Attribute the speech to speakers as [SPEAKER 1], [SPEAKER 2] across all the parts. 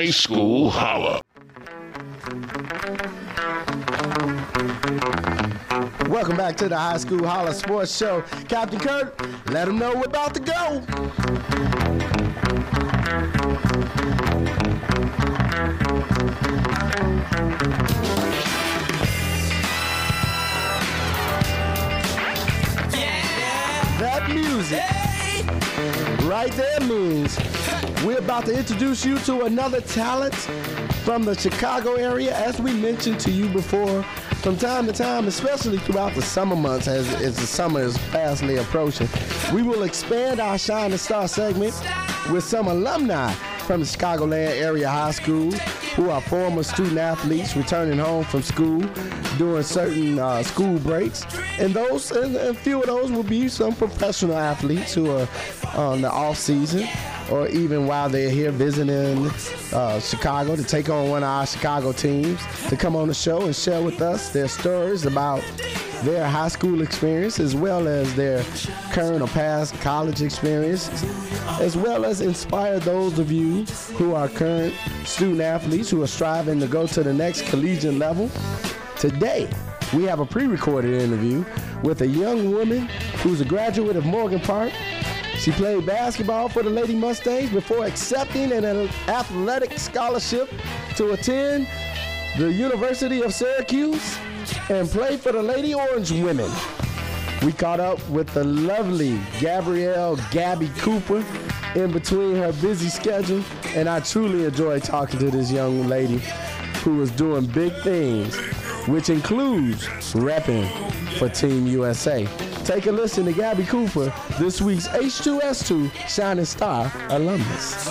[SPEAKER 1] High School Holla.
[SPEAKER 2] Welcome back to the High School Holla Sports Show. Captain Kurt, let them know we're about to go. Yeah. That music right there means we're about to introduce you to another talent from the Chicago area. As we mentioned to you before, from time to time, especially throughout the summer months as, as the summer is fastly approaching, we will expand our Shine the Star segment with some alumni from the Chicagoland area high school who are former student athletes returning home from school during certain uh, school breaks. And those, and a few of those will be some professional athletes who are on the off season or even while they're here visiting uh, Chicago to take on one of our Chicago teams to come on the show and share with us their stories about their high school experience as well as their current or past college experience, as well as inspire those of you who are current student athletes who are striving to go to the next collegiate level. Today, we have a pre recorded interview with a young woman who's a graduate of Morgan Park. She played basketball for the Lady Mustangs before accepting an athletic scholarship to attend the University of Syracuse and play for the Lady Orange Women. We caught up with the lovely Gabrielle Gabby Cooper in between her busy schedule, and I truly enjoyed talking to this young lady who is doing big things, which includes repping for Team USA. Take a listen to Gabby Cooper, this week's H2S2 Shining Star alumnus.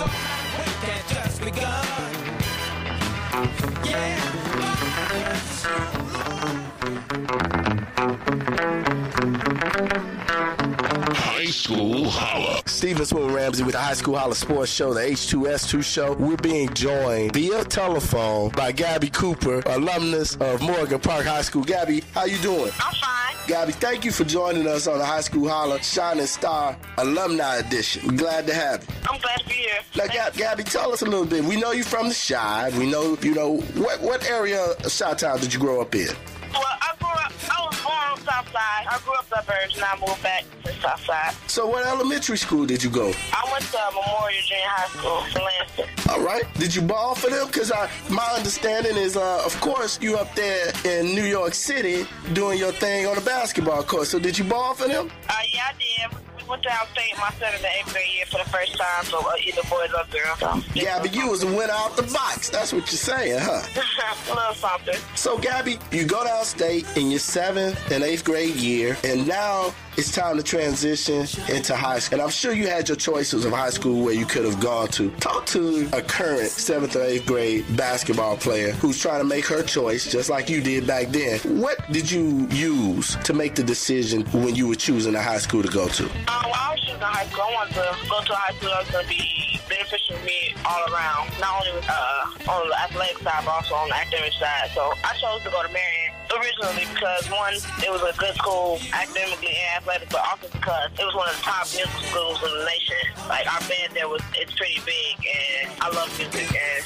[SPEAKER 1] High School Holla.
[SPEAKER 3] Steven Spoon Ramsey with the High School Holla Sports Show, the H2S2 show. We're being joined via telephone by Gabby Cooper, alumnus of Morgan Park High School. Gabby, how you doing?
[SPEAKER 4] I'm fine.
[SPEAKER 3] Gabby, thank you for joining us on the High School Holla Shining Star Alumni Edition. We're glad to have you.
[SPEAKER 4] I'm glad to be here.
[SPEAKER 3] Now, Gab- Gabby, tell us a little bit. We know you're from the Chi. We know, you know, what what area of Chi Town did you grow up in?
[SPEAKER 4] Well, I grew up, I was born on South Side. I grew up suburbs and I moved back South Side.
[SPEAKER 3] So, what elementary school did you go?
[SPEAKER 4] I went to Memorial Junior High School in Lansing.
[SPEAKER 3] All right. Did you ball for them? Because my understanding is, uh, of course, you up there in New York City doing your thing on the basketball court. So, did you ball for them?
[SPEAKER 4] Uh, yeah, I did. We went to outstate my seventh and eighth grade year for the first time, so uh, either boys or girls. So,
[SPEAKER 3] Yeah, but you was a winner out the box. That's what you're saying, huh?
[SPEAKER 4] a little something.
[SPEAKER 3] So, Gabby, you go downstate in your seventh and eighth grade year, and now it's time to transition into high school. And I'm sure you had your choices of high school where you could have gone to. Talk to a current seventh or eighth grade basketball player who's trying to make her choice, just like you did back then. What did you use to make the decision when you were choosing a high school to go to?
[SPEAKER 4] Uh, well, I was choosing high school. I wanted to go to a high school that was going to be beneficial to me all around, not only uh, on the athletic side, but also on the academic side. So I chose to go to Marian originally because, one, it was a good school academically and athletic, but also because it was one of the top music schools in the nation. Like, our band there was, it's pretty big, and I love music, and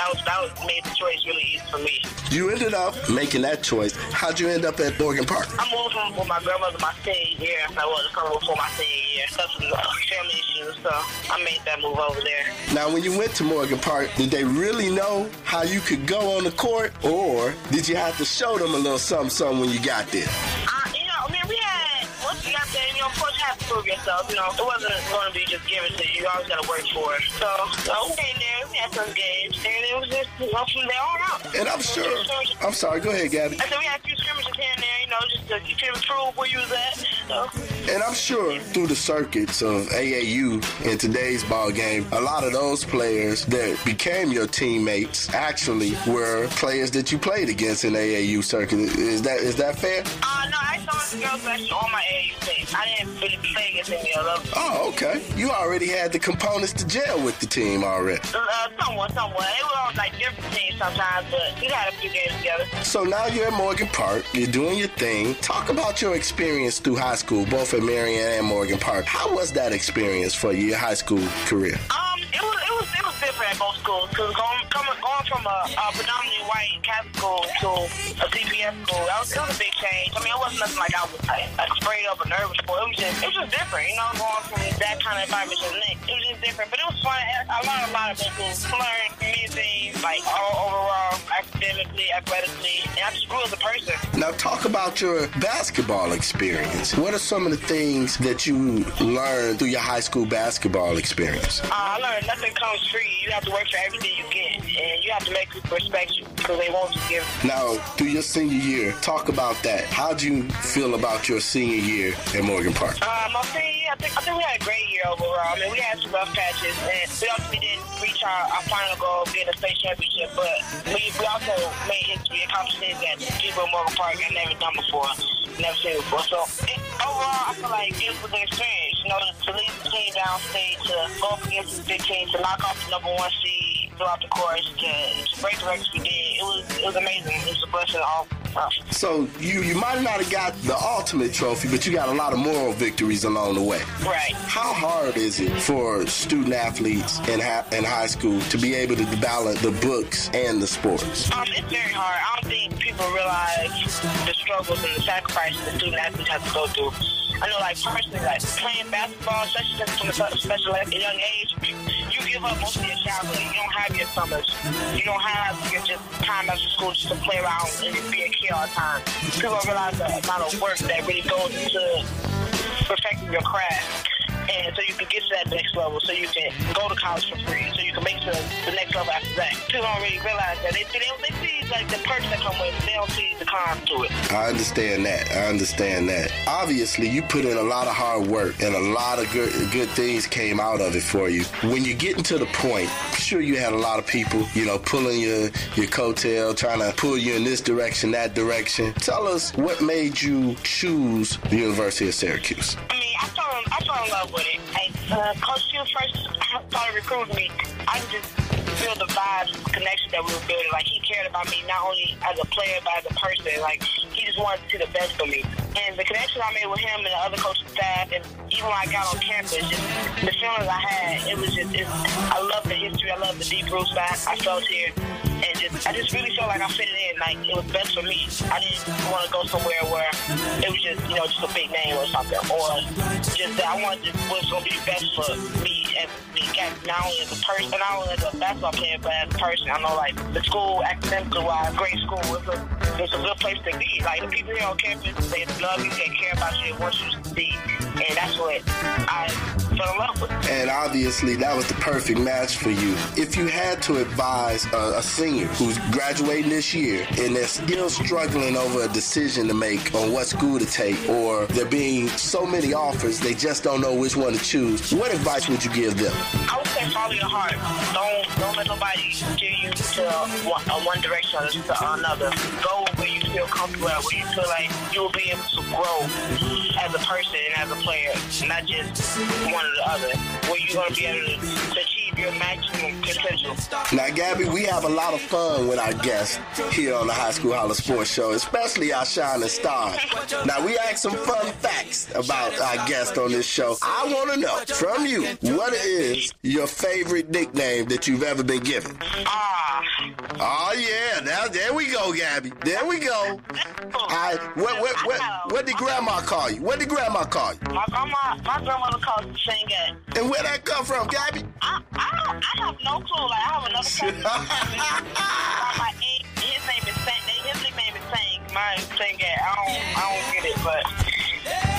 [SPEAKER 4] that was, that was made the choice really easy for me.
[SPEAKER 3] You ended up making that choice. How'd you end up at Morgan Park?
[SPEAKER 4] I moved from with my grandmother my senior year. I was coming before my senior year. Because of uh, family issues, so I made that move over there.
[SPEAKER 3] Now, when you went to Morgan Park, did they really know how you could go on the court, or did you have to show them a little something, something when you got there?
[SPEAKER 4] I prove yourself. You know, it wasn't going to be just given to you. You always got to work for it. So, so we came there, we had some games, and it was just, you know, from there on out.
[SPEAKER 3] And I'm sure. I'm sorry. Go ahead, Gabby.
[SPEAKER 4] I said we had a few scrimmages here and there, you know, just to, to improve where you was at. So,
[SPEAKER 3] And I'm sure through the circuits of AAU in today's ball game, a lot of those players that became your teammates actually were players that you played against in AAU circuit. Is that is that fair?
[SPEAKER 4] uh, no, I saw the girls actually on my AAU. I didn't really play against any of them.
[SPEAKER 3] Oh, okay. You already had the components to gel with the team already.
[SPEAKER 4] Uh, somewhat, somewhat. They were on like different teams sometimes, but we had a few games together.
[SPEAKER 3] So now you're at Morgan Park. You're doing your thing. Talk about your experience through high school, both at Marian and Morgan Park. How was that experience for your high school career?
[SPEAKER 4] Um, it was it was it was different at both schools. Cause going from a, a predominantly Catholic school to a CPS school, that was, it was a big change. I mean, it wasn't nothing like I was like, afraid of or nervous for. It was just, it was just different, you know, going from that kind of environment to the next. It was just different, but it was fun. I learned a lot of things. Learned things, like all overall, academically, athletically, and I just grew as a person.
[SPEAKER 3] Now, talk about your basketball experience. What are some of the things that you learned through your high school basketball experience?
[SPEAKER 4] Uh, I learned nothing comes free. You have to work for everything you get, and you have to make people respect you because they won't just give.
[SPEAKER 3] Now, through your senior year, talk about that. How do you feel about your senior year at Morgan Park?
[SPEAKER 4] Uh, my senior year, I think, I think we had a great year overall. I mean, we had some rough patches, and we ultimately didn't reach our, our final goal of a state championship, but we, we also made history, accomplished things that people in Morgan Park had never done before, never seen before. So it, overall, I feel like it was an experience, you know, to lead the team downstate, to go up against the big team, to knock off the number one seed throughout the course, to, to break the records we did. It was, it was amazing. It was a blessing all
[SPEAKER 3] so you you might not have got the ultimate trophy, but you got a lot of moral victories along the way.
[SPEAKER 4] Right.
[SPEAKER 3] How hard is it for student athletes in ha- in high school to be able to balance the books and the sports?
[SPEAKER 4] Um, it's very hard. I don't think people realize the struggles and the sacrifices the student athletes have to go through. I know, like personally, like playing basketball, especially from a special ed young age, you give up most of your childhood. You don't have your summers. You don't have your just time after school just to play around and just be a kid all the time. People don't realize the amount of work that really goes into perfecting your craft and so you can get to that next level, so you can go to college for free, so you can make to the next level after that. People don't really realize that. They, they, they see like the perks that come with it, they don't see the cons to it.
[SPEAKER 3] I understand that. I understand that. Obviously, you put in a lot of hard work, and a lot of good good things came out of it for you. When you're getting to the point, I'm sure you had a lot of people, you know, pulling your your coattail, trying to pull you in this direction, that direction. Tell us what made you choose the University of Syracuse.
[SPEAKER 4] I mean, I fell, I fell in love with it. Like, uh, Coach Q first started recruiting me. I just feel the vibes, the connection that we were building. Like, he cared about me not only as a player, but as a person. Like, he just wanted to see the best for me. And the connection I made with him and the other coaching staff, and even when I got on campus, just the feelings I had, it was just, I love the history, I love the deep roots that I felt here and just I just really felt like I fit it in. Like it was best for me. I didn't want to go somewhere where it was just you know just a big name or something, or just that I wanted to what's gonna be best for me and me not only as a person, not only as a basketball player, but as a person. I know like the school academically wise, great school. It's a it's a good place to be. Like the people here on campus, they love you, they care about you, they want you to succeed, and that's what I fell in love with.
[SPEAKER 3] And obviously, that was the perfect match for you. If you had to advise a, a senior who's graduating this year and they're still struggling over a decision to make on what school to take, or there being so many offers, they just don't know which one to choose, what advice would you give them?
[SPEAKER 4] I would say follow your heart. Don't don't let nobody to one, uh, one direction to another. Go where you feel comfortable where you feel like you will be able to grow as a person and as a player, not just one or the other. Where you're going to be able to achieve your maximum potential.
[SPEAKER 3] Now, Gabby, we have a lot of fun with our guests here on the High School Holla Sports Show, especially our shining stars. Now, we ask some fun facts about our guest on this show. I want to know from you, what is your favorite nickname that you've ever been given?
[SPEAKER 4] Ah.
[SPEAKER 3] Oh, yeah. Now, there we go, Gabby. There we go. I, what, what, what, what did Grandma call you? What did Grandma call you?
[SPEAKER 4] My grandma, my grandmother calls me Shangat.
[SPEAKER 3] And where that come from, Gabby?
[SPEAKER 4] I, I, I have no clue. Like, I have another cousin. my his name is Sang. His nickname is. Mine is Shangat. I don't, I don't get it, but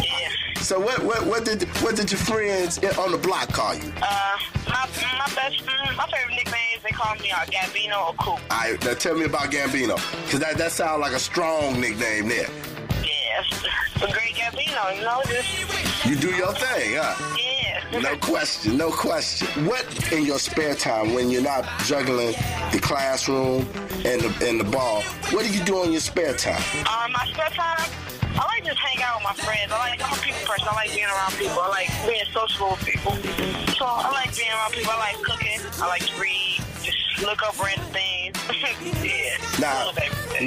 [SPEAKER 4] yeah.
[SPEAKER 3] So what, what, what did, what did your friends on the block call you?
[SPEAKER 4] Uh, my, my best, my favorite nicknames they call me are Gambino or Coop.
[SPEAKER 3] All right, now tell me about Gambino, cause that that sounds like a strong nickname there.
[SPEAKER 4] Yes, the great Gambino. You know, just
[SPEAKER 3] You do your thing, huh? No question, no question. What in your spare time when you're not juggling the classroom and the and the ball? What do you do in your spare time?
[SPEAKER 4] Um, my spare time, I like just hang out with my friends. I like, I'm a people person. I like being around people. I like being social with people. So I like being around people. I like cooking. I like to read. Just look up random things. yeah.
[SPEAKER 3] Now.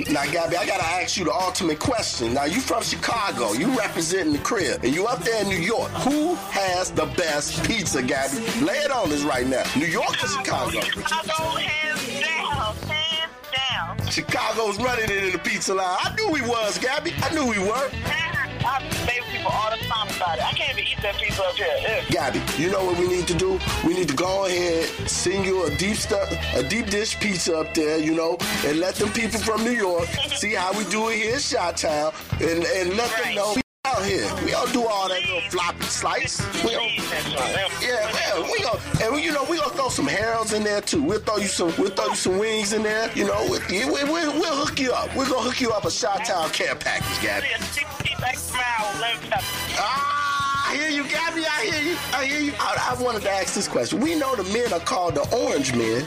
[SPEAKER 3] Now, Gabby, I gotta ask you the ultimate question. Now, you from Chicago, you representing the crib, and you up there in New York. Who has the best pizza, Gabby? Lay it on us right now. New York or Chicago?
[SPEAKER 4] Chicago, hands down. Hands
[SPEAKER 3] Chicago's running it in the pizza line. I knew we was, Gabby. I knew we were.
[SPEAKER 4] People all the time about it. I can't even eat that pizza up here. Ugh.
[SPEAKER 3] Gabby, you know what we need to do? We need to go ahead, send you a deep stuff, a deep dish pizza up there, you know, and let them people from New York see how we do it here in Shot Town, and, and let them know we out here. We don't do all that little floppy slice. We don't, yeah, well, we gonna, and we, you know, we gonna throw some Harold's in there too. We'll throw you some, we'll throw you some wings in there. You know, we, we, we, we'll hook you up. We're gonna hook you up a Shot Town care package, Gabby.
[SPEAKER 4] See a 60 back smile with lemon.
[SPEAKER 3] Ah, I hear you, Gabby. I hear you. I hear you. I, I wanted to ask this question. We know the men are called the orange men.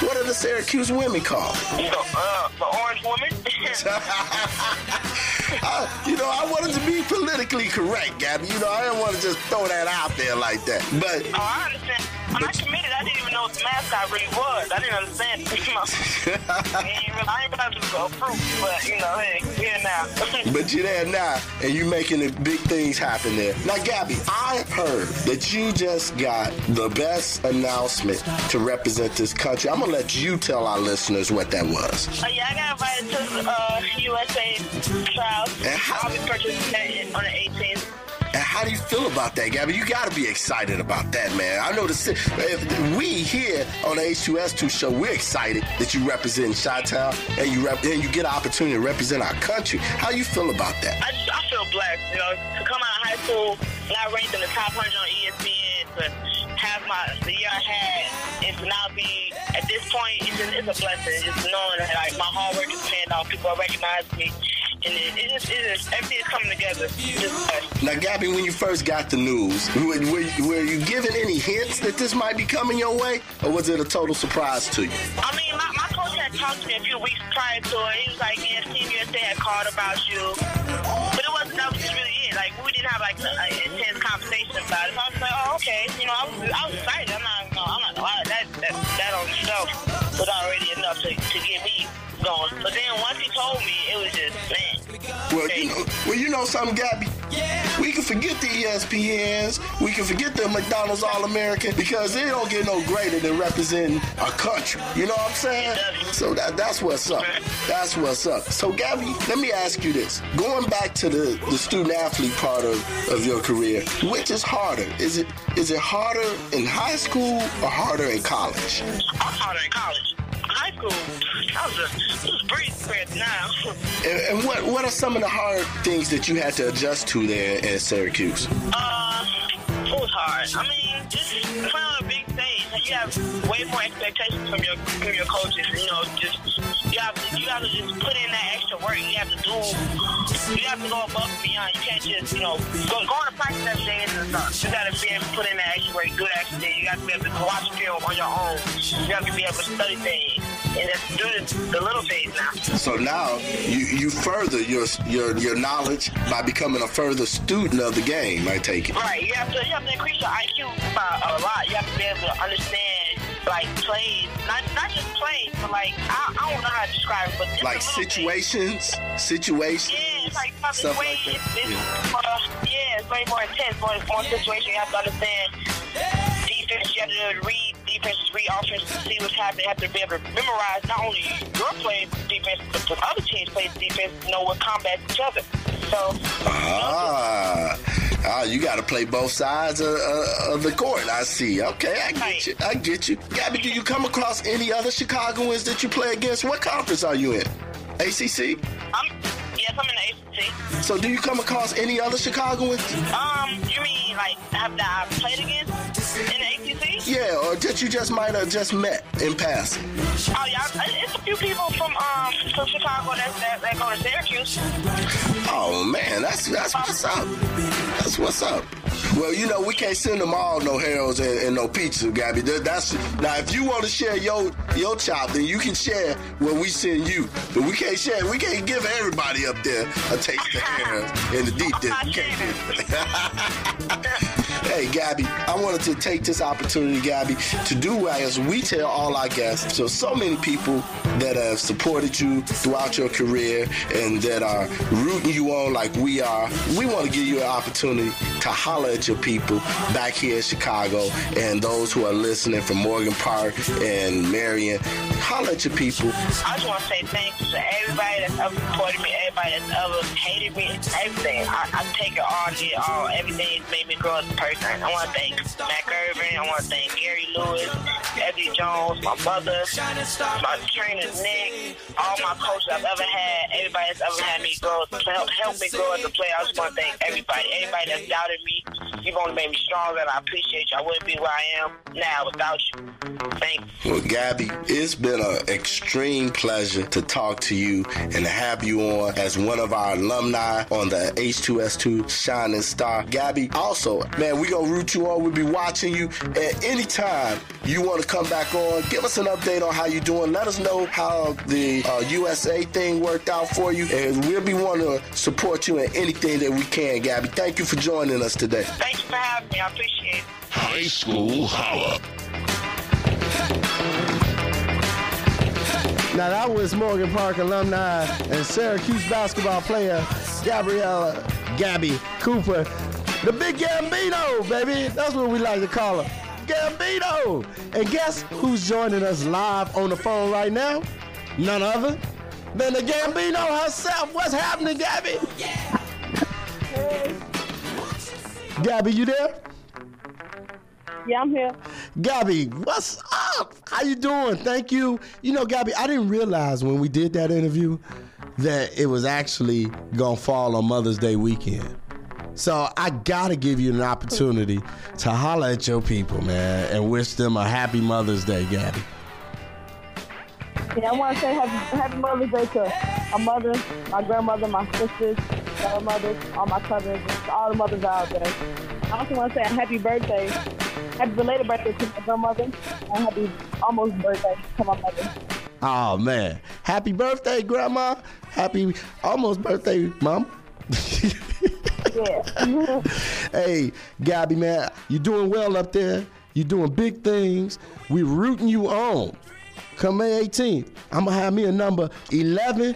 [SPEAKER 3] What are the Syracuse women called?
[SPEAKER 4] Know, uh, the orange woman.
[SPEAKER 3] Uh, you know, I wanted to be politically correct, Gabby. You know, I didn't want to just throw that out there like that. But
[SPEAKER 4] Oh, I understand. When I committed, I didn't even know what the mascot really was. I didn't understand. I ain't really- I ain't realize it was a fruit, but you know, hey, here now.
[SPEAKER 3] but you're there now, and you making the big things happen there. Now, Gabby, I heard that you just got the best announcement to represent this country. I'm gonna let you tell our listeners what that was.
[SPEAKER 4] Uh, yeah, I got invited to the uh, USA trials.
[SPEAKER 3] And how-
[SPEAKER 4] I'll be participating on the 18th.
[SPEAKER 3] How do you feel about that, Gabby? You got to be excited about that, man. I know the we here on the H2S2 show, we're excited that you represent Chi-Town and you rep- and you get an opportunity to represent our country. How you feel about that?
[SPEAKER 4] I I feel blessed, you know, to come out of high school, not ranked in the top 100 on ESPN, to have my the year I had, and to now be at this point, it's just it's a blessing. Just knowing that like my hard work is paying off, people are recognizing me, and it, it just it just everything is coming together. It's Just blessed.
[SPEAKER 3] Now, Gabby, when you first got the news, were, were, were you given any hints that this might be coming your way, or was it a total surprise to you?
[SPEAKER 4] I mean, my, my coach had talked to me a few weeks prior to it. He was like, yeah, Team USA had called about you. But it wasn't, that was just really it. Like, we didn't have, like, an intense conversation about it. So I was like, oh, okay. You know, I was, I was excited. I'm not, no, I'm not gonna lie. That, that, that on itself was already enough to, to get me going. But then once he told me, it was just, man.
[SPEAKER 3] Well, you know, well, you know something, Gabby. We can forget the ESPNs. We can forget the McDonald's All American because they don't get no greater than representing a country. You know what I'm saying? So that that's what's up. That's what's up. So, Gabby, let me ask you this: Going back to the, the student athlete part of, of your career, which is harder? Is it is it harder in high school or harder in college?
[SPEAKER 4] I'm harder in college. High school, I was a, was a breeze compared to now.
[SPEAKER 3] And, and what what are some of the hard things that you had to adjust to there at Syracuse?
[SPEAKER 4] Uh, it was hard. I mean, just playing on a big stage, you have way more expectations from your from your coaches. You know, just you have to you have to just put in that extra work. You have to do. You have to go above and beyond. You can't just you know go going to practice every day isn't enough. You got to be able to put in that extra work, do that extra thing. You got to be able to watch film on your own. You have to be able to study things and just do the, the little things now.
[SPEAKER 3] So now you, you further your your your knowledge by becoming a further student of the game. I take it.
[SPEAKER 4] Right. You have to you have to increase your IQ by a lot. You have to be able to understand like plays, not not just plays, but like I, I don't know how to describe it, but
[SPEAKER 3] Like
[SPEAKER 4] little things.
[SPEAKER 3] situations, situations,
[SPEAKER 4] Yeah, it's like
[SPEAKER 3] stuff
[SPEAKER 4] way,
[SPEAKER 3] like that.
[SPEAKER 4] it's, it's more, yeah, it's way more intense, more more situation. You have to understand defense. You have to read defense, read offense, to see what's happening. You have to be able to memorize not only your play defense, but the other team's play defense. Know what combats each other. So
[SPEAKER 3] Ah, ah, you got to play both sides of, uh, of the court. I see. Okay, I get you. I get you. Gabby, do you come across any other Chicagoans that you play against? What conference are you in? ACC.
[SPEAKER 4] I'm yes, I'm in the ACC.
[SPEAKER 3] So, do you come across any other Chicagoans?
[SPEAKER 4] Um, you mean like have that I played against in the ACC?
[SPEAKER 3] Yeah, or that you just might have just met in passing.
[SPEAKER 4] Oh yeah, it's a few people from um from Chicago that that, that go to Syracuse.
[SPEAKER 3] Oh man, that's that's what's up. That's what's up. Well, you know we can't send them all no Harold's and, and no pizza, Gabby. That- That's now if you want to share your your chop, then you can share what we send you. But we can't share. We can't give everybody up there a taste of Harold's and the deep
[SPEAKER 4] I'm
[SPEAKER 3] Hey, Gabby, I wanted to take this opportunity, Gabby, to do as we tell all our guests. So, so many people that have supported you throughout your career and that are rooting you on like we are. We want to give you an opportunity to holler at your people back here in Chicago and those who are listening from Morgan Park and Marian. Holler at your people.
[SPEAKER 4] I just want to say thank you to everybody that's ever supported me, everybody that's ever hated me, everything. I, I take it all, all, everything has made me grow as a person. I want to thank Mac Irvin, I want to thank Gary Lewis, Eddie Jones, my mother, my trainer Nick, all my coaches I've ever had, everybody that's ever had me grow, help, help me grow as a player. I just want to thank everybody, everybody that's doubted me. You've only made me stronger, and I appreciate you. I wouldn't be where I am now without you. Thank you.
[SPEAKER 3] Well, Gabby, it's been an extreme pleasure to talk to you and to have you on as one of our alumni on the H2S2 Shining Star. Gabby, also, man, we gonna root you on. We'll be watching you at any time you want to come back on. Give us an update on how you're doing. Let us know how the uh, USA thing worked out for you, and we'll be wanting to support you in anything that we can, Gabby. Thank you for joining us today.
[SPEAKER 4] Thank you for having me. I appreciate it.
[SPEAKER 1] High School Holla.
[SPEAKER 2] Now that was Morgan Park alumni and Syracuse basketball player Gabriella Gabby Cooper. The big Gambino, baby. That's what we like to call her. Gambino. And guess who's joining us live on the phone right now? None other than the Gambino herself. What's happening, Gabby? Gabby, you there?
[SPEAKER 5] Yeah, I'm here.
[SPEAKER 2] Gabby, what's up? How you doing? Thank you. You know, Gabby, I didn't realize when we did that interview that it was actually gonna fall on Mother's Day weekend. So I gotta give you an opportunity to holler at your people, man, and wish them a happy Mother's Day, Gabby.
[SPEAKER 5] Yeah, I want to say happy, happy Mother's Day to my mother, my grandmother, my sisters, my mothers, all my cousins, all the mothers out there. I also want to say a happy birthday, happy belated birthday to my grandmother, and happy almost birthday to my mother.
[SPEAKER 2] Oh man. Happy birthday, Grandma. Happy almost birthday, Mom.
[SPEAKER 5] Yeah.
[SPEAKER 2] Hey, Gabby, man, you doing well up there. you doing big things. We rooting you on. Come May 18th, I'm gonna have me a number 11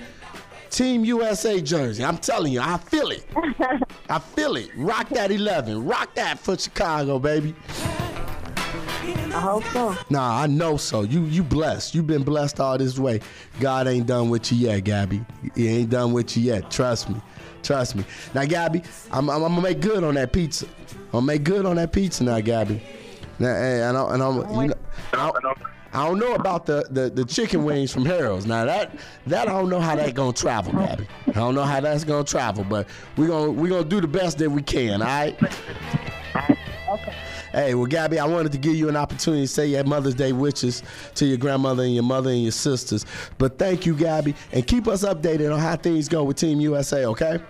[SPEAKER 2] Team USA jersey. I'm telling you, I feel it. I feel it. Rock that 11. Rock that for Chicago, baby.
[SPEAKER 5] I hope so.
[SPEAKER 2] Nah, I know so. You you blessed. You've been blessed all this way. God ain't done with you yet, Gabby. He ain't done with you yet. Trust me. Trust me. Now, Gabby, I'm, I'm, I'm gonna make good on that pizza. I'm gonna make good on that pizza now, Gabby. Now, and, I, and I'm, you know, I, don't- I don't know about the, the, the chicken wings from Harold's. Now that that I don't know how that's gonna travel, Gabby. I don't know how that's gonna travel, but we're gonna we're gonna do the best that we can. All right.
[SPEAKER 5] Okay.
[SPEAKER 2] Hey, well, Gabby, I wanted to give you an opportunity to say your Mother's Day wishes to your grandmother and your mother and your sisters. But thank you, Gabby, and keep us updated on how things go with Team USA, okay?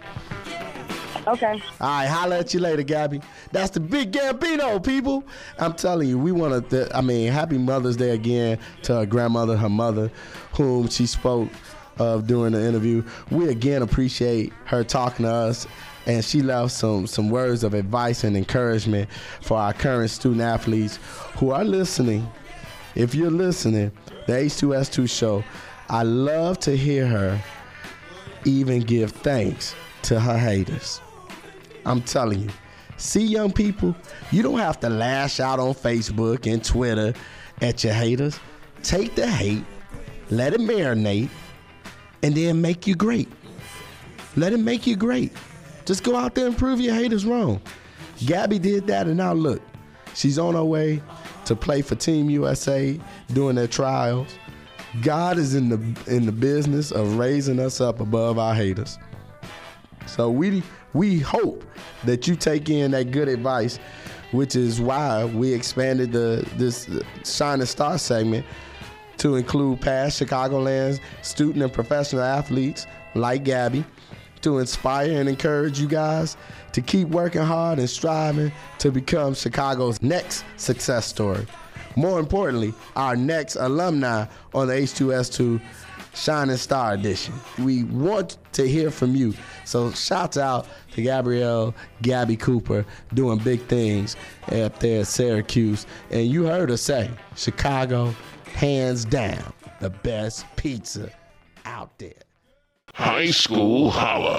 [SPEAKER 5] Okay.
[SPEAKER 2] All right, holla at you later, Gabby. That's the big Gambino, people. I'm telling you, we want to, I mean, happy Mother's Day again to her grandmother, her mother, whom she spoke of during the interview. We again appreciate her talking to us, and she left some, some words of advice and encouragement for our current student athletes who are listening. If you're listening, the H2S2 show, I love to hear her even give thanks to her haters. I'm telling you. See, young people, you don't have to lash out on Facebook and Twitter at your haters. Take the hate, let it marinate, and then make you great. Let it make you great. Just go out there and prove your haters wrong. Gabby did that, and now look, she's on her way to play for Team USA doing their trials. God is in the in the business of raising us up above our haters. So we we hope that you take in that good advice, which is why we expanded the this Shining Star segment to include past Chicagoland's student and professional athletes like Gabby to inspire and encourage you guys to keep working hard and striving to become Chicago's next success story. More importantly, our next alumni on the H2S2 Shining Star Edition. We want to hear from you. So shout out to Gabrielle, Gabby Cooper, doing big things up there at Syracuse. And you heard her say, Chicago, hands down, the best pizza out there.
[SPEAKER 1] High School Holla.